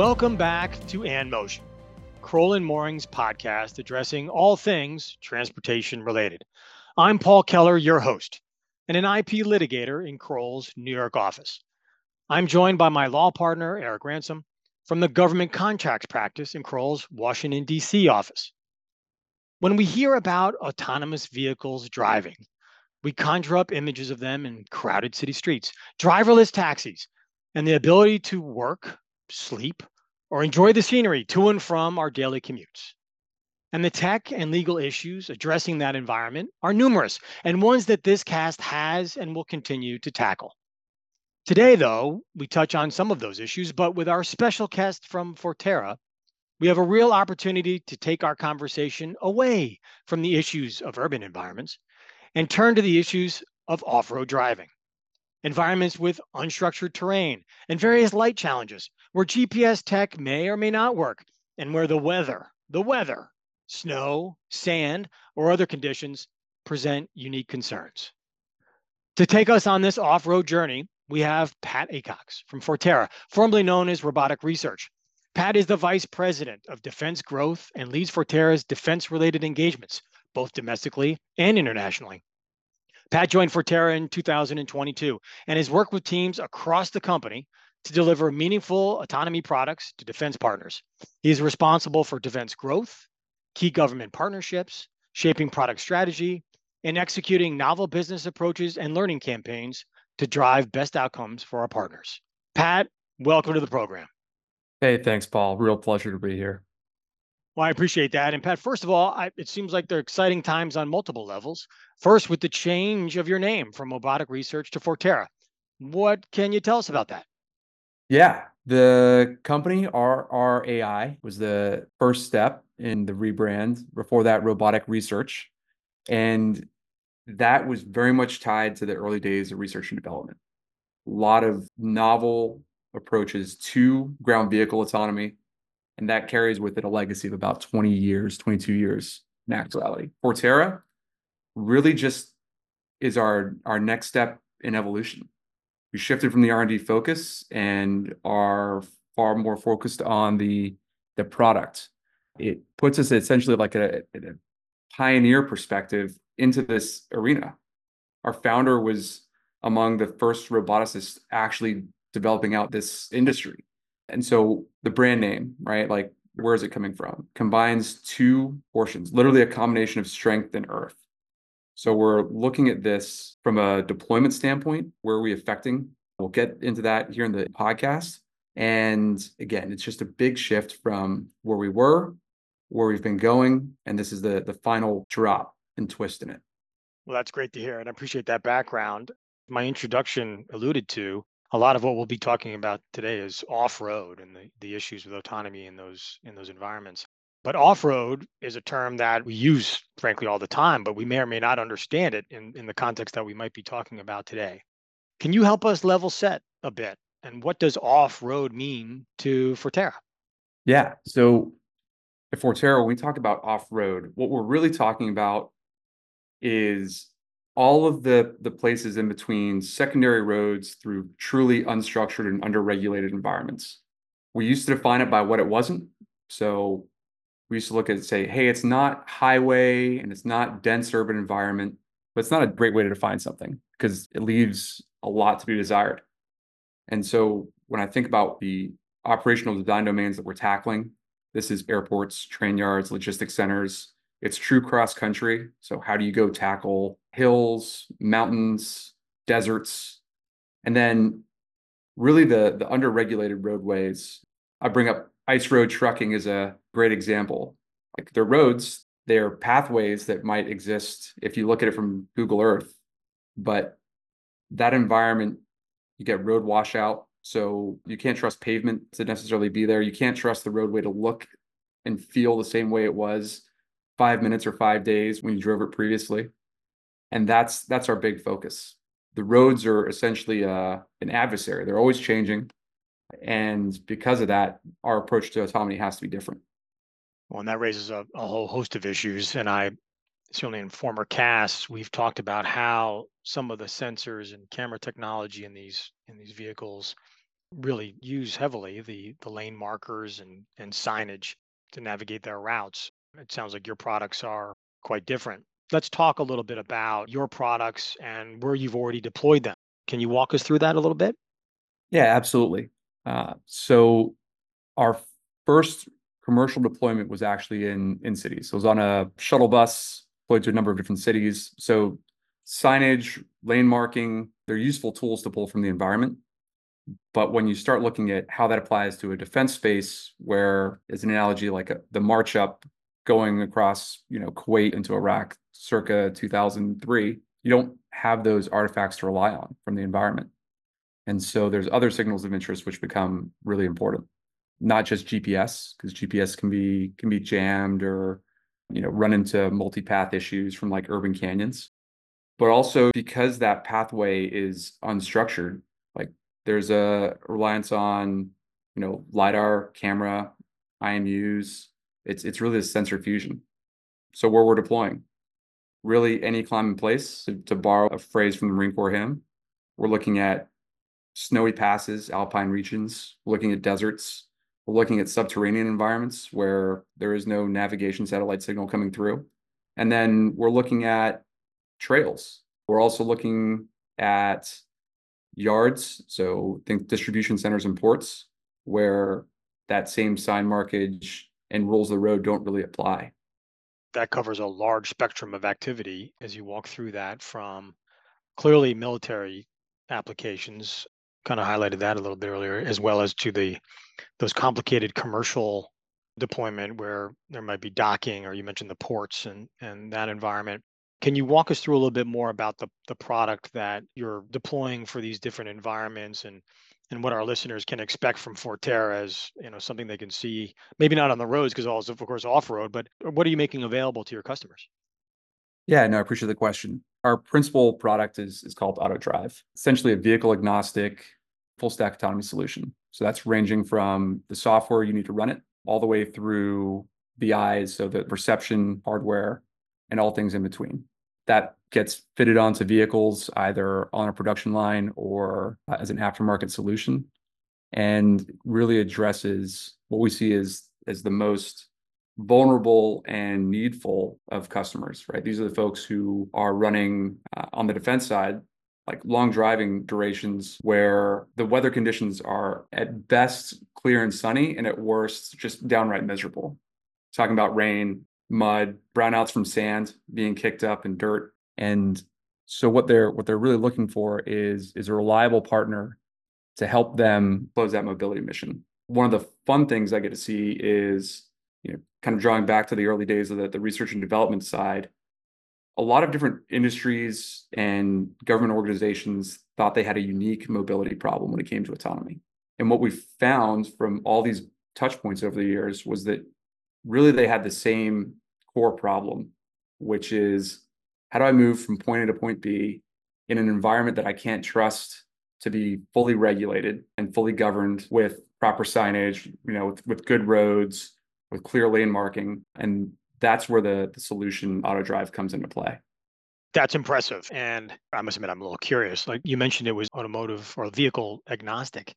Welcome back to And Motion, Crowell and Moring's podcast addressing all things transportation related. I'm Paul Keller, your host, and an IP litigator in Crowell's New York office. I'm joined by my law partner, Eric Ransom, from the government contracts practice in Crowell's Washington, D.C. office. When we hear about autonomous vehicles driving, we conjure up images of them in crowded city streets, driverless taxis, and the ability to work, sleep, or enjoy the scenery to and from our daily commutes. And the tech and legal issues addressing that environment are numerous and ones that this cast has and will continue to tackle. Today, though, we touch on some of those issues, but with our special guest from Forterra, we have a real opportunity to take our conversation away from the issues of urban environments and turn to the issues of off road driving. Environments with unstructured terrain and various light challenges where GPS tech may or may not work, and where the weather, the weather, snow, sand, or other conditions present unique concerns. To take us on this off road journey, we have Pat Acox from Forterra, formerly known as Robotic Research. Pat is the Vice President of Defense Growth and leads Forterra's defense related engagements, both domestically and internationally. Pat joined Forterra in 2022 and has worked with teams across the company to deliver meaningful autonomy products to defense partners. He is responsible for defense growth, key government partnerships, shaping product strategy, and executing novel business approaches and learning campaigns to drive best outcomes for our partners. Pat, welcome to the program. Hey, thanks, Paul. Real pleasure to be here. Well, I appreciate that. And Pat, first of all, I, it seems like they're exciting times on multiple levels. First, with the change of your name from Robotic Research to Forterra. What can you tell us about that? Yeah, the company RRAI was the first step in the rebrand. Before that, Robotic Research. And that was very much tied to the early days of research and development. A lot of novel approaches to ground vehicle autonomy. And that carries with it a legacy of about 20 years, 22 years in actuality. Forterra really just is our, our next step in evolution we shifted from the R&D focus and are far more focused on the the product. It puts us essentially like a, a pioneer perspective into this arena. Our founder was among the first roboticists actually developing out this industry. And so the brand name, right? Like, where is it coming from? Combines two portions, literally a combination of strength and earth. So we're looking at this from a deployment standpoint. Where are we affecting? We'll get into that here in the podcast. And again, it's just a big shift from where we were, where we've been going, and this is the the final drop and twist in it. Well, that's great to hear, and I appreciate that background. My introduction alluded to a lot of what we'll be talking about today is off-road and the, the issues with autonomy in those in those environments. But off road is a term that we use, frankly, all the time, but we may or may not understand it in, in the context that we might be talking about today. Can you help us level set a bit? And what does off road mean to Forterra? Yeah. So at Forterra, when we talk about off road, what we're really talking about is all of the, the places in between secondary roads through truly unstructured and underregulated environments. We used to define it by what it wasn't. So we used to look at it say, hey, it's not highway and it's not dense urban environment, but it's not a great way to define something because it leaves a lot to be desired. And so when I think about the operational design domains that we're tackling, this is airports, train yards, logistics centers. It's true cross country. So how do you go tackle hills, mountains, deserts, and then really the the underregulated roadways. I bring up ice road trucking is a great example. Like the roads, they're pathways that might exist if you look at it from Google Earth, but that environment, you get road washout. So you can't trust pavement to necessarily be there. You can't trust the roadway to look and feel the same way it was five minutes or five days when you drove it previously. And that's that's our big focus. The roads are essentially uh, an adversary. They're always changing. And because of that, our approach to autonomy has to be different. Well, and that raises a, a whole host of issues. And I certainly in former casts, we've talked about how some of the sensors and camera technology in these in these vehicles really use heavily the the lane markers and and signage to navigate their routes. It sounds like your products are quite different. Let's talk a little bit about your products and where you've already deployed them. Can you walk us through that a little bit? Yeah, absolutely. Uh, so our first commercial deployment was actually in in cities. So it was on a shuttle bus deployed to a number of different cities. So signage, lane marking, they're useful tools to pull from the environment. But when you start looking at how that applies to a defense space, where as an analogy, like a, the march up going across, you know, Kuwait into Iraq circa 2003, you don't have those artifacts to rely on from the environment. And so there's other signals of interest which become really important, not just GPS, because GPS can be can be jammed or you know run into multi-path issues from like urban canyons, but also because that pathway is unstructured, like there's a reliance on you know lidar, camera, IMUs. It's it's really a sensor fusion. So where we're deploying, really any climbing place, to, to borrow a phrase from the Marine Corps hymn, we're looking at snowy passes, alpine regions, looking at deserts, looking at subterranean environments where there is no navigation satellite signal coming through. And then we're looking at trails. We're also looking at yards. So think distribution centers and ports where that same sign markage and rules of the road don't really apply. That covers a large spectrum of activity as you walk through that from clearly military applications kind of highlighted that a little bit earlier, as well as to the those complicated commercial deployment where there might be docking, or you mentioned the ports and and that environment. Can you walk us through a little bit more about the the product that you're deploying for these different environments and and what our listeners can expect from Forterra as you know something they can see, maybe not on the roads because also of course off road, but what are you making available to your customers? Yeah, no, I appreciate the question. Our principal product is is called AutoDrive, essentially a vehicle agnostic full stack autonomy solution. So that's ranging from the software you need to run it all the way through the eyes, so the perception hardware and all things in between. That gets fitted onto vehicles either on a production line or uh, as an aftermarket solution and really addresses what we see as as the most vulnerable and needful of customers, right? These are the folks who are running uh, on the defense side, like long driving durations where the weather conditions are at best clear and sunny and at worst just downright miserable. Talking about rain, mud, brownouts from sand being kicked up and dirt. And so what they're what they're really looking for is is a reliable partner to help them close that mobility mission. One of the fun things I get to see is kind of drawing back to the early days of the, the research and development side, a lot of different industries and government organizations thought they had a unique mobility problem when it came to autonomy. And what we found from all these touch points over the years was that really they had the same core problem, which is how do I move from point A to point B in an environment that I can't trust to be fully regulated and fully governed with proper signage, you know, with, with good roads, with clear lane marking. And that's where the, the solution AutoDrive comes into play. That's impressive. And I must admit, I'm a little curious. Like you mentioned, it was automotive or vehicle agnostic.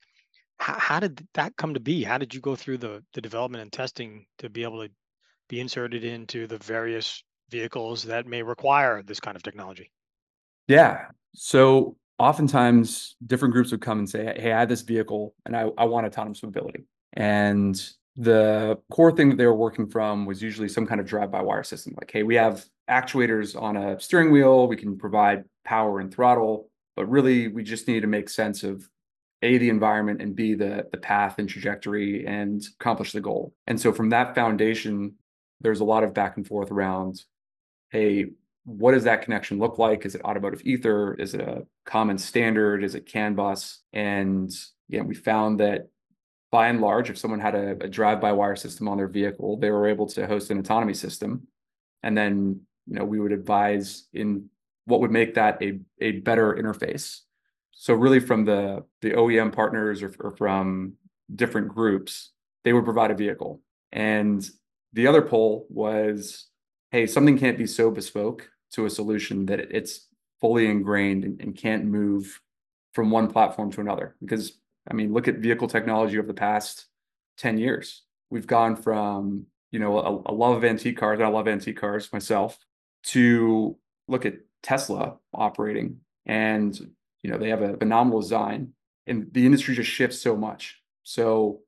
How, how did that come to be? How did you go through the, the development and testing to be able to be inserted into the various vehicles that may require this kind of technology? Yeah. So oftentimes different groups would come and say, Hey, I have this vehicle and I, I want autonomous mobility. And the core thing that they were working from was usually some kind of drive-by-wire system. Like, hey, we have actuators on a steering wheel, we can provide power and throttle, but really we just need to make sense of a the environment and b the the path and trajectory and accomplish the goal. And so from that foundation, there's a lot of back and forth around, hey, what does that connection look like? Is it automotive ether? Is it a common standard? Is it CAN bus? And yeah, we found that by and large, if someone had a, a drive-by-wire system on their vehicle, they were able to host an autonomy system. And then, you know, we would advise in what would make that a, a better interface. So really from the, the OEM partners or, or from different groups, they would provide a vehicle. And the other poll was, hey, something can't be so bespoke to a solution that it's fully ingrained and, and can't move from one platform to another because I mean, look at vehicle technology over the past 10 years. We've gone from, you know, a, a love of antique cars, I love antique cars myself, to look at Tesla operating and, you know, they have a phenomenal design and the industry just shifts so much. So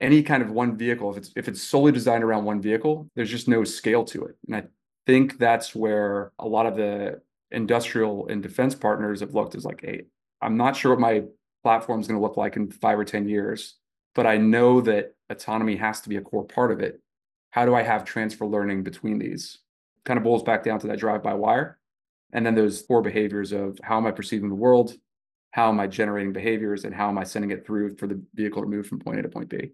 any kind of one vehicle, if it's if it's solely designed around one vehicle, there's just no scale to it. And I think that's where a lot of the industrial and defense partners have looked as like, hey, I'm not sure what my platform is going to look like in five or 10 years, but I know that autonomy has to be a core part of it. How do I have transfer learning between these? Kind of boils back down to that drive by wire. And then those four behaviors of how am I perceiving the world? How am I generating behaviors? And how am I sending it through for the vehicle to move from point A to point B?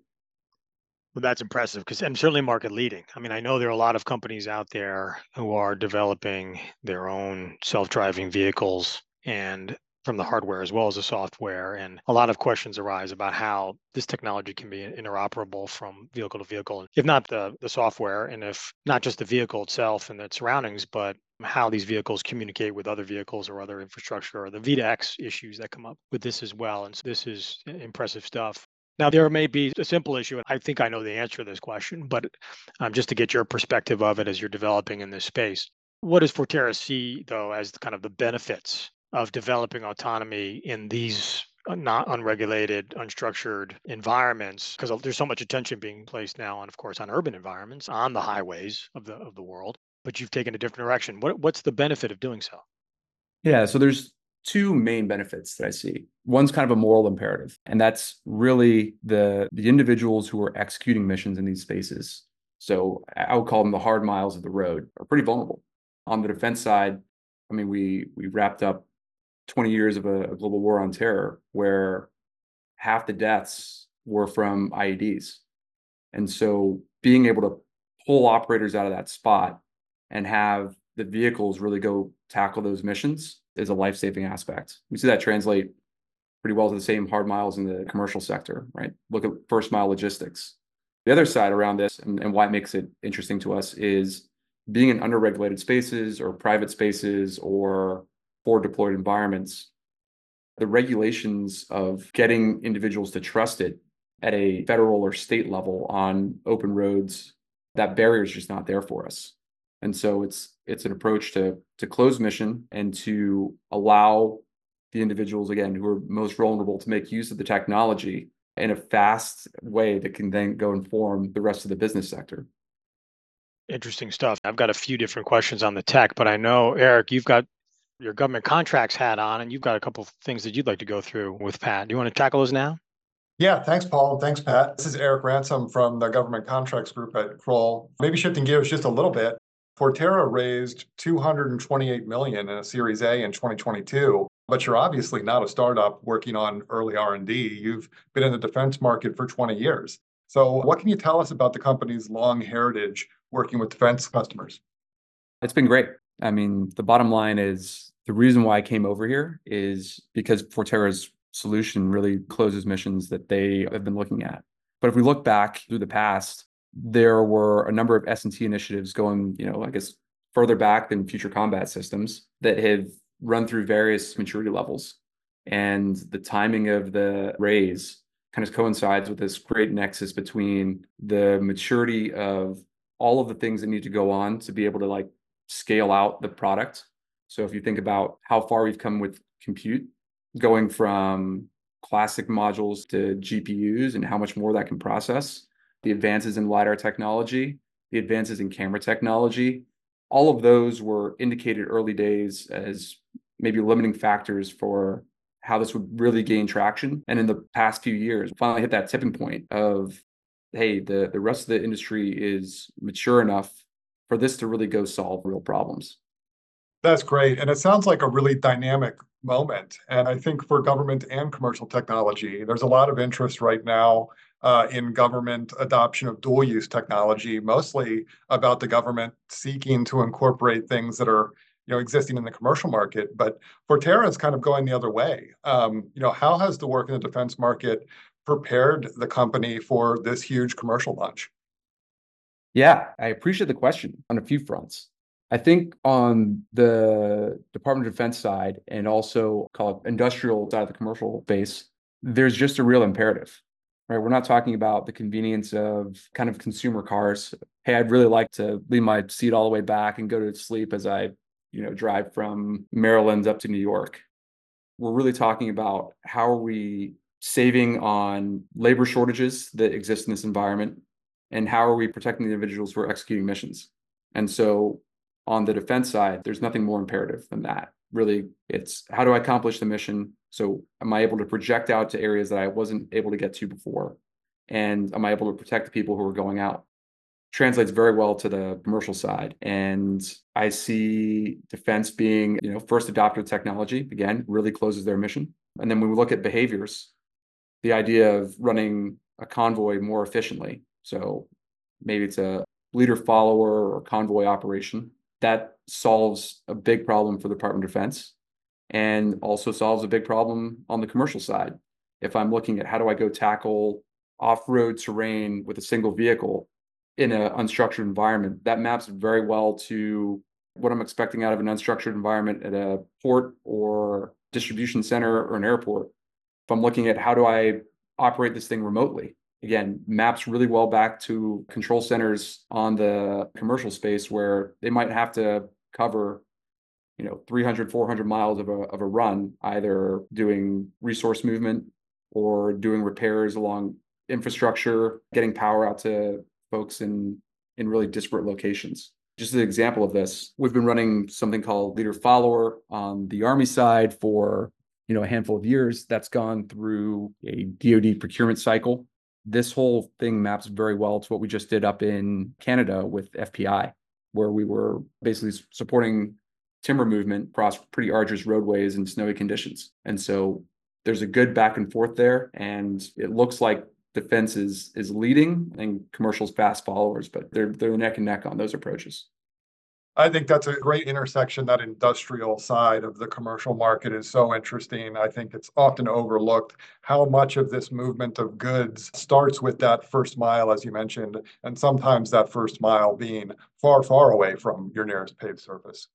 Well, that's impressive because I'm certainly market leading. I mean, I know there are a lot of companies out there who are developing their own self driving vehicles and from the hardware as well as the software. And a lot of questions arise about how this technology can be interoperable from vehicle to vehicle, if not the, the software, and if not just the vehicle itself and its surroundings, but how these vehicles communicate with other vehicles or other infrastructure or the V2X issues that come up with this as well. And so this is impressive stuff. Now, there may be a simple issue. And I think I know the answer to this question, but um, just to get your perspective of it as you're developing in this space. What does Forterra see, though, as kind of the benefits of developing autonomy in these uh, not unregulated, unstructured environments? Because there's so much attention being placed now on, of course, on urban environments, on the highways of the of the world. But you've taken a different direction. What, what's the benefit of doing so? Yeah, so there's two main benefits that I see. One's kind of a moral imperative, and that's really the the individuals who are executing missions in these spaces. So I would call them the hard miles of the road are pretty vulnerable. On the defense side, I mean, we we wrapped up 20 years of a, a global war on terror where half the deaths were from IEDs. And so being able to pull operators out of that spot and have the vehicles really go tackle those missions is a life-saving aspect. We see that translate pretty well to the same hard miles in the commercial sector, right? Look at first mile logistics. The other side around this and, and why it makes it interesting to us is being in underregulated spaces or private spaces or forward deployed environments, the regulations of getting individuals to trust it at a federal or state level on open roads, that barrier is just not there for us. And so it's it's an approach to to close mission and to allow the individuals again who are most vulnerable to make use of the technology in a fast way that can then go inform the rest of the business sector. Interesting stuff. I've got a few different questions on the tech, but I know Eric, you've got your government contracts hat on and you've got a couple of things that you'd like to go through with Pat. Do you want to tackle those now? Yeah, thanks, Paul. Thanks, Pat. This is Eric Ransom from the Government Contracts Group at Crowell. Maybe shifting gears just a little bit. Forterra raised 228 million in a Series A in 2022, but you're obviously not a startup working on early R&D. You've been in the defense market for 20 years. So what can you tell us about the company's long heritage working with defense customers? It's been great. I mean, the bottom line is the reason why I came over here is because Forterra's solution really closes missions that they have been looking at. But if we look back through the past, there were a number of S&T initiatives going, you know, I guess further back than future combat systems that have run through various maturity levels. And the timing of the raise kind of coincides with this great nexus between the maturity of all of the things that need to go on to be able to like scale out the product. So if you think about how far we've come with compute, going from classic modules to GPUs and how much more that can process, the advances in LiDAR technology, the advances in camera technology, all of those were indicated early days as maybe limiting factors for how this would really gain traction. And in the past few years, finally hit that tipping point of, hey, the, the rest of the industry is mature enough for this to really go solve real problems. That's great. And it sounds like a really dynamic moment. And I think for government and commercial technology, there's a lot of interest right now uh, in government adoption of dual use technology, mostly about the government seeking to incorporate things that are you know existing in the commercial market. But Forterra is kind of going the other way. Um, you know, how has the work in the defense market prepared the company for this huge commercial launch? Yeah, I appreciate the question on a few fronts. I think on the Department of Defense side and also call it industrial side of the commercial base, there's just a real imperative, right? We're not talking about the convenience of kind of consumer cars. Hey, I'd really like to leave my seat all the way back and go to sleep as I, you know, drive from Maryland up to New York. We're really talking about how are we saving on labor shortages that exist in this environment and how are we protecting the individuals who are executing missions. And so on the defense side, there's nothing more imperative than that. Really, it's how do I accomplish the mission? So am I able to project out to areas that I wasn't able to get to before? And am I able to protect the people who are going out? Translates very well to the commercial side. And I see defense being, you know, first adopter technology, again, really closes their mission. And then when we look at behaviors, the idea of running a convoy more efficiently. So maybe it's a leader follower or convoy operation that solves a big problem for the Department of Defense and also solves a big problem on the commercial side. If I'm looking at how do I go tackle off-road terrain with a single vehicle in an unstructured environment, that maps very well to what I'm expecting out of an unstructured environment at a port or distribution center or an airport. If I'm looking at how do I operate this thing remotely, again, maps really well back to control centers on the commercial space where they might have to cover you know 300 400 miles of a, of a run either doing resource movement or doing repairs along infrastructure getting power out to folks in in really disparate locations. Just an example of this we've been running something called leader follower on the army side for you know a handful of years. That's gone through a dod procurement cycle this whole thing maps very well to what we just did up in Canada with FPI, where we were basically supporting timber movement across pretty arduous roadways and snowy conditions. And so there's a good back and forth there. And it looks like defense is is leading and commercials fast followers, but they're they're neck and neck on those approaches. I think that's a great intersection. That industrial side of the commercial market is so interesting. I think it's often overlooked how much of this movement of goods starts with that first mile, as you mentioned, and sometimes that first mile being far, far away from your nearest paved surface.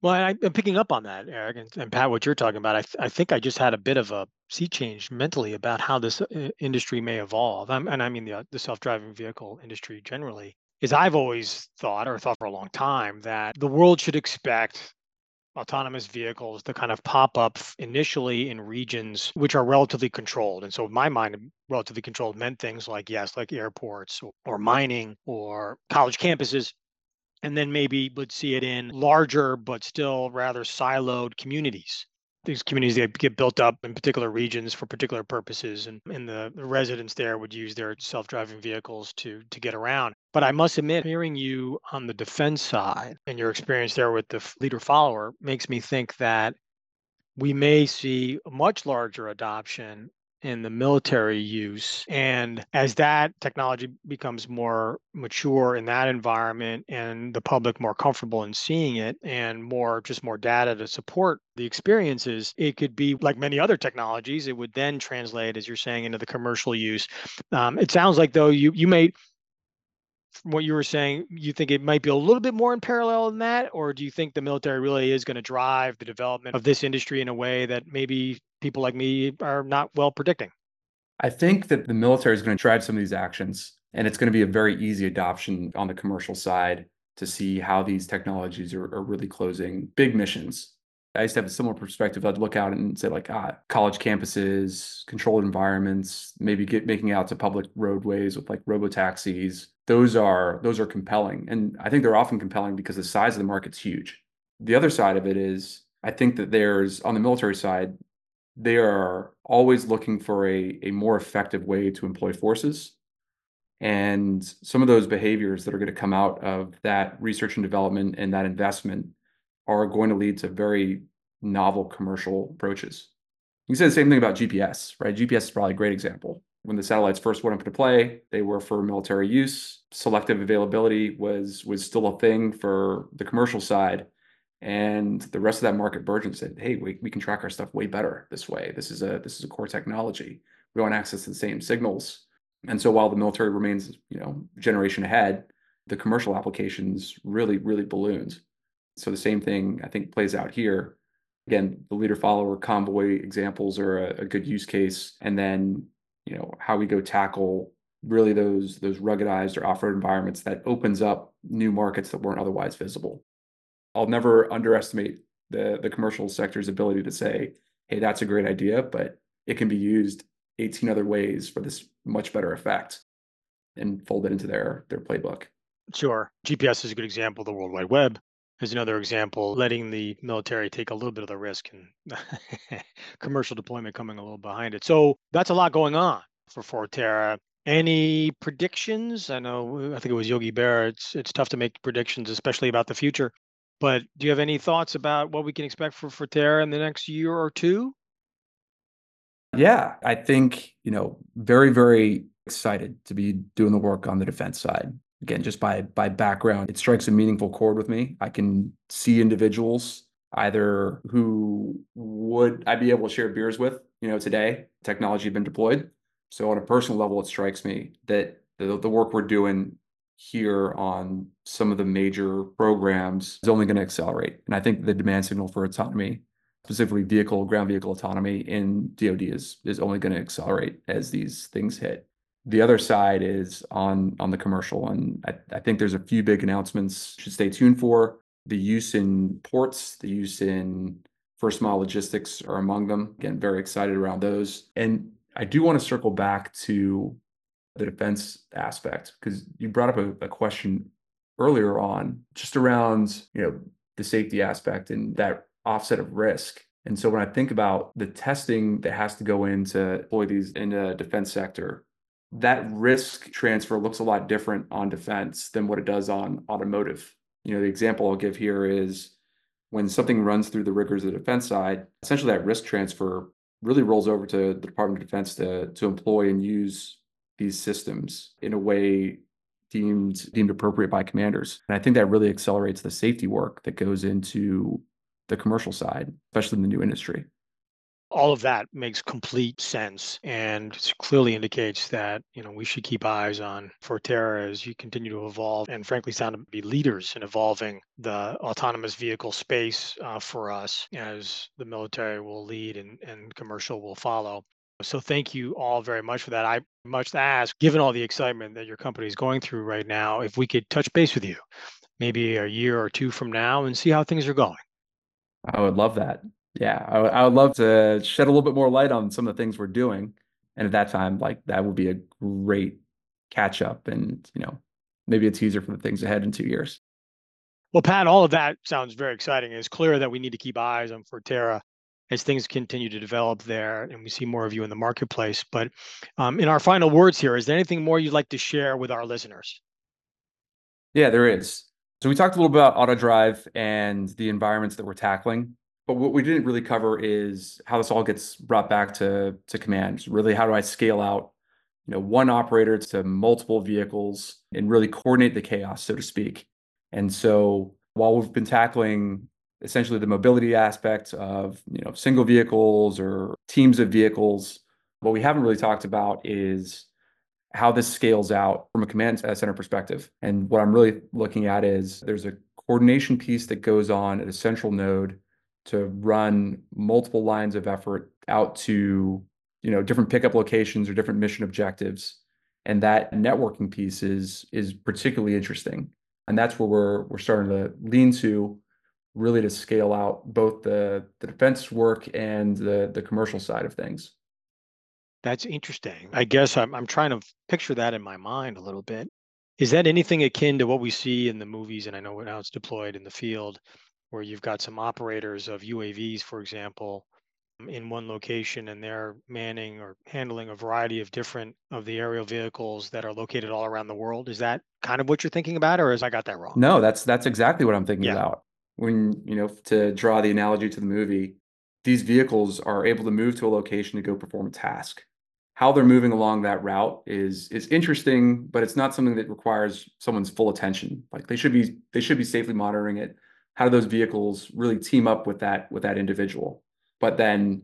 Well, I, am picking up on that, Eric, and, and Pat, what you're talking about. I, th- I think I just had a bit of a sea change mentally about how this uh, industry may evolve. I'm, and I mean the, the self driving vehicle industry generally is I've always thought, or thought for a long time, that the world should expect autonomous vehicles to kind of pop up initially in regions which are relatively controlled. And so, in my mind, relatively controlled meant things like, yes, like airports or, or mining or college campuses. And then maybe would see it in larger, but still rather siloed communities these communities they get built up in particular regions for particular purposes and, and the, the residents there would use their self-driving vehicles to to get around. But i must admit hearing you on the defense side and your experience there with the leader follower makes me think that we may see a much larger adoption in the military use. And as that technology becomes more mature in that environment and the public more comfortable in seeing it and more just more data to support the experiences, it could be like many other technologies. It would then translate, as you're saying, into the commercial use. Um, it sounds like though you you may what you were saying, you think it might be a little bit more in parallel than that, or do you think the military really is going to drive the development of this industry in a way that maybe people like me are not well predicting? I think that the military is going to drive some of these actions, and it's going to be a very easy adoption on the commercial side to see how these technologies are, are really closing big missions. I used to have a similar perspective. I'd look out and say, like, ah, college campuses, controlled environments, maybe get making out to public roadways with like robo taxis those are those are compelling and i think they're often compelling because the size of the market's huge the other side of it is i think that there's on the military side they are always looking for a, a more effective way to employ forces and some of those behaviors that are going to come out of that research and development and that investment are going to lead to very novel commercial approaches you can say the same thing about gps right gps is probably a great example when the satellites first went up into play, they were for military use. Selective availability was was still a thing for the commercial side. And the rest of that market burgeoned said, hey, we, we can track our stuff way better this way. This is a this is a core technology. We want access to the same signals. And so while the military remains, you know, generation ahead, the commercial applications really, really ballooned. So the same thing I think plays out here. Again, the leader follower convoy examples are a, a good use case. And then, you know, how we go tackle really those those ruggedized or off-road environments that opens up new markets that weren't otherwise visible. I'll never underestimate the the commercial sector's ability to say, hey, that's a great idea, but it can be used 18 other ways for this much better effect and fold it into their their playbook. Sure. GPS is a good example. The World Wide Web is another example, letting the military take a little bit of the risk and commercial deployment coming a little behind it. So that's a lot going on for Forterra. Any predictions? I know I think it was Yogi Berra. It's it's tough to make predictions, especially about the future. But do you have any thoughts about what we can expect for Forterra in the next year or two? Yeah, I think, you know, very, very excited to be doing the work on the defense side. Again, just by by background, it strikes a meaningful chord with me. I can see individuals either who would I be able to share beers with, you know, today, technology been deployed. So on a personal level, it strikes me that the, the work we're doing here on some of the major programs is only going to accelerate. And I think the demand signal for autonomy, specifically vehicle, ground vehicle autonomy in DoD is is only going to accelerate as these things hit. The other side is on on the commercial, and I, I think there's a few big announcements should stay tuned for. The use in ports, the use in first mile logistics are among them. Again, very excited around those. And I do want to circle back to the defense aspect because you brought up a, a question earlier on just around you know the safety aspect and that offset of risk. And so when i think about the testing that has to go into deploy these in the defense sector that risk transfer looks a lot different on defense than what it does on automotive. You know the example i'll give here is when something runs through the rigors of the defense side essentially that risk transfer really rolls over to the department of defense to to employ and use these systems in a way deemed deemed appropriate by commanders. And I think that really accelerates the safety work that goes into the commercial side, especially in the new industry. All of that makes complete sense and clearly indicates that you know we should keep eyes on Forterra as you continue to evolve and frankly sound to be leaders in evolving the autonomous vehicle space uh, for us as the military will lead and, and commercial will follow. So thank you all very much for that. I must ask, given all the excitement that your company is going through right now, if we could touch base with you maybe a year or two from now and see how things are going. I would love that. Yeah, I, I would love to shed a little bit more light on some of the things we're doing. And at that time, like that would be a great catch up and, you know, maybe a teaser for the things ahead in two years. Well, Pat, all of that sounds very exciting. It's clear that we need to keep eyes on Forterra as things continue to develop there and we see more of you in the marketplace. But um, in our final words here, is there anything more you'd like to share with our listeners? Yeah, there is. So we talked a little bit about auto drive and the environments that we're tackling. But what we didn't really cover is how this all gets brought back to to command. Really, how do I scale out, you know, one operator to multiple vehicles and really coordinate the chaos, so to speak. And so while we've been tackling essentially the mobility aspect of you know single vehicles or teams of vehicles. What we haven't really talked about is how this scales out from a command center perspective. And what I'm really looking at is there's a coordination piece that goes on at a central node to run multiple lines of effort out to you know different pickup locations or different mission objectives and that networking piece is is particularly interesting and that's where we're we're starting to lean to really to scale out both the the defense work and the the commercial side of things. That's interesting. I guess I'm I'm trying to picture that in my mind a little bit. Is that anything akin to what we see in the movies? And I know now it's deployed in the field, where you've got some operators of UAVs, for example, in one location, and they're manning or handling a variety of different of the aerial vehicles that are located all around the world. Is that kind of what you're thinking about, or has I got that wrong? No, that's that's exactly what I'm thinking yeah. about when you know to draw the analogy to the movie these vehicles are able to move to a location to go perform a task. How they're moving along that route is is interesting but it's not something that requires someone's full attention. Like they should be they should be safely monitoring it. How do those vehicles really team up with that with that individual? But then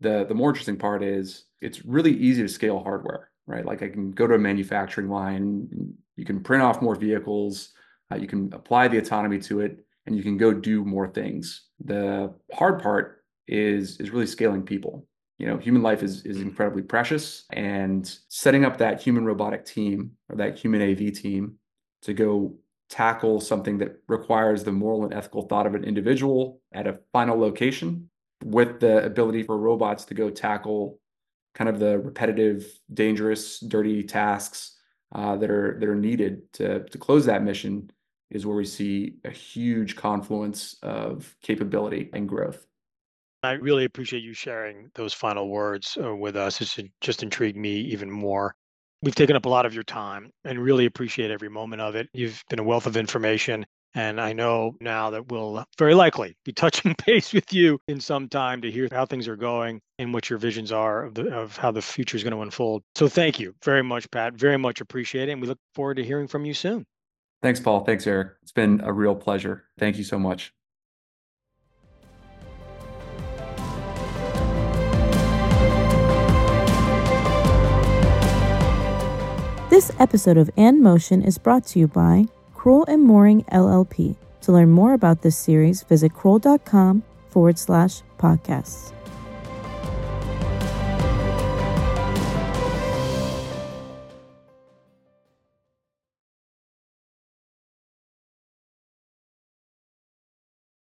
the the more interesting part is it's really easy to scale hardware right? Like i can go to a manufacturing line you can print off more vehicles uh, you can apply the autonomy to it and you can go do more things. The hard part is is really scaling people. You know, human life is is incredibly precious, and setting up that human robotic team or that human AV team to go tackle something that requires the moral and ethical thought of an individual at a final location with the ability for robots to go tackle kind of the repetitive, dangerous, dirty tasks uh, that are that are needed to to close that mission is where we see a huge confluence of capability and growth. I really appreciate you sharing those final words uh, with us. It's just intrigued me even more. We've taken up a lot of your time and really appreciate every moment of it. You've been a wealth of information. And I know now that we'll very likely be touching base with you in some time to hear how things are going and what your visions are of, the, of how the future is going to unfold. So thank you very much, Pat. Very much appreciate it. And we look forward to hearing from you soon. Thanks, Paul. Thanks, Eric. It's been a real pleasure. Thank you so much. This episode of And Motion is brought to you by Crowell and Moring LLP. To learn more about this series, visit crowell.com forward slash podcasts.